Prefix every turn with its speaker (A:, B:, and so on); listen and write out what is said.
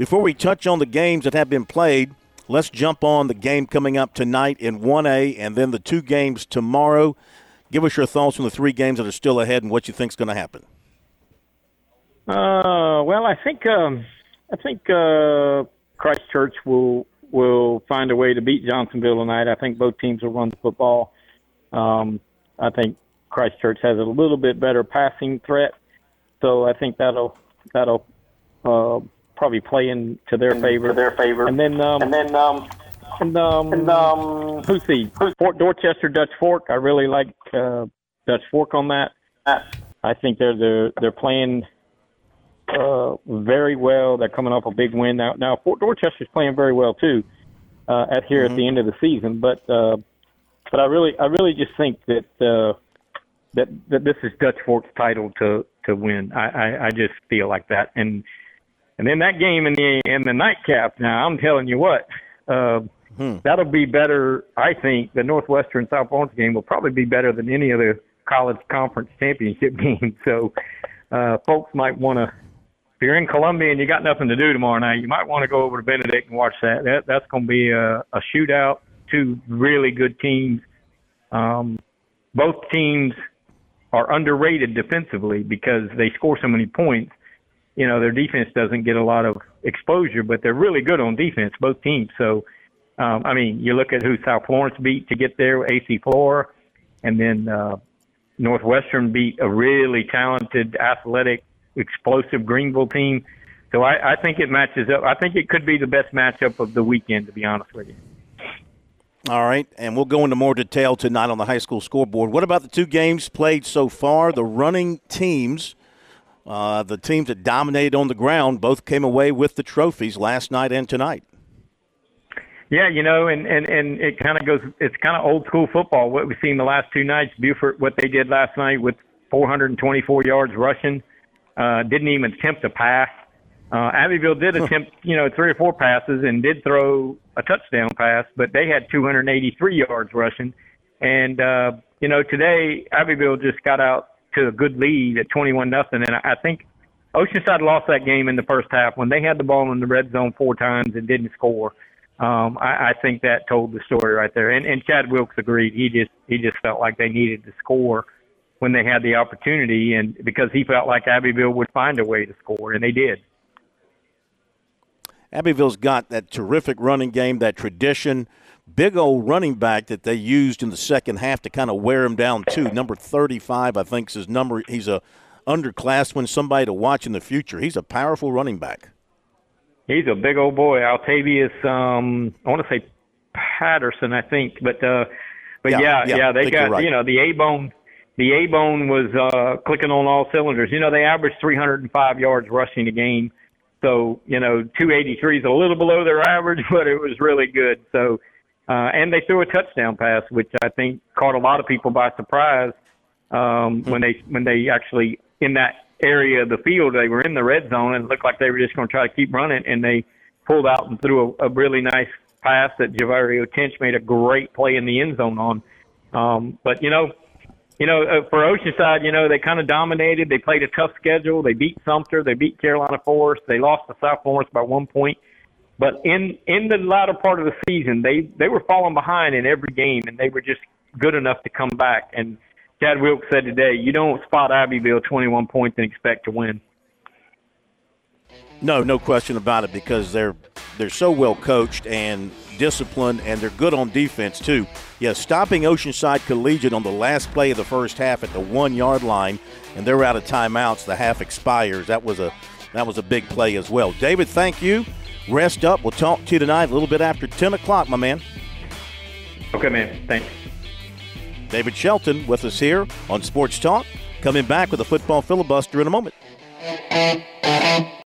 A: Before we touch on the games that have been played, let's jump on the game coming up tonight in 1A and then the two games tomorrow. Give us your thoughts on the three games that are still ahead and what you think is going to happen.
B: Uh, well, I think um, I think uh, Christchurch will will find a way to beat Johnsonville tonight. I think both teams will run the football. Um, I think Christchurch has a little bit better passing threat, so I think that'll that'll uh, probably play into their favor.
C: To their favor.
B: And then um,
C: and then um,
B: and um,
C: and um,
B: who's the Fort Dorchester Dutch Fork? I really like uh, Dutch Fork on that. I think they're they're they're playing uh, very well. They're coming off a big win now. Now Fort Dorchester's playing very well too. Uh, at here
A: Mm-hmm.
B: at the end of the season, but uh, but I really I really just think that uh, that that this is Dutch Fork's title to to win. I, I I just feel like that, and and then that game in the in the nightcap. Now I'm telling you what. Uh, That'll be better, I think. The Northwestern South Florence game will probably be better than any of the college conference championship games. So, uh, folks might want to, if you're in Columbia and you got nothing to do tomorrow night, you might want to go over to Benedict and watch that. That that's going to be a, a shootout. Two really good teams. Um, both teams are underrated defensively because they score so many points. You know, their defense doesn't get a lot of exposure, but they're really good on defense, both teams. So, um, I mean, you look at who South Florence beat to get there, AC Flora, and then uh, Northwestern beat a really talented, athletic, explosive Greenville team. So I, I think it matches up. I think it could be the best matchup of the weekend, to be honest with you.
A: All right, and we'll go into more detail tonight on the high school scoreboard. What about the two games played so far? The running teams, uh, the teams that dominated on the ground, both came away with the trophies last night and tonight.
B: Yeah, you know, and and and it kind of goes. It's kind of old school football. What we've seen the last two nights. Buford, what they did last night with 424 yards rushing, uh, didn't even attempt a pass. Uh, Abbeville did attempt, you know, three or four passes and did throw a touchdown pass, but they had 283 yards rushing. And uh, you know, today Abbeville just got out to a good lead at 21 nothing, and I think Oceanside lost that game in the first half when they had the ball in the red zone four times and didn't score. Um, I, I think that told the story right there. And, and Chad Wilkes agreed. He just he just felt like they needed to score when they had the opportunity, and because he felt like Abbeville would find a way to score, and they did.
A: Abbeville's got that terrific running game, that tradition, big old running back that they used in the second half to kind of wear him down too. Number 35, I think, is his number. He's a underclassman, somebody to watch in the future. He's a powerful running back.
B: He's a big old boy, Altavius. Um, I want to say Patterson, I think, but uh, but
A: Yeah,
B: yeah,
A: yeah,
B: yeah, they got
A: right.
B: you know the A bone. The A bone was uh, clicking on all cylinders. You know they averaged 305 yards rushing a game, so you know 283 is a little below their average, but it was really good. So uh, and they threw a touchdown pass, which I think caught a lot of people by surprise um, when they when they actually in that area of the field they were in the red zone and it looked like they were just going to try to keep running and they pulled out and threw a, a really nice pass that Javario Tinch made a great play in the end zone on. Um, but you know, you know, uh, for Oceanside, you know, they kind of dominated. They played a tough schedule. They beat Sumter. They beat Carolina Forest. They lost to South Florence by one point. But in in the latter part of the season, they they were falling behind in every game, and they were just good enough to come back. And Chad Wilkes said today, you don't spot Abbeville 21 points and expect to win.
A: No, no question about it because they're they're so well coached and disciplined and they're good on defense too. Yeah, stopping Oceanside Collegiate on the last play of the first half at the one yard line and they're out of timeouts, the half expires. That was a that was a big play as well. David, thank you. Rest up. We'll talk to you tonight a little bit after ten o'clock, my man.
B: Okay, man. Thanks.
A: David Shelton with us here on Sports Talk. Coming back with a football filibuster in a moment.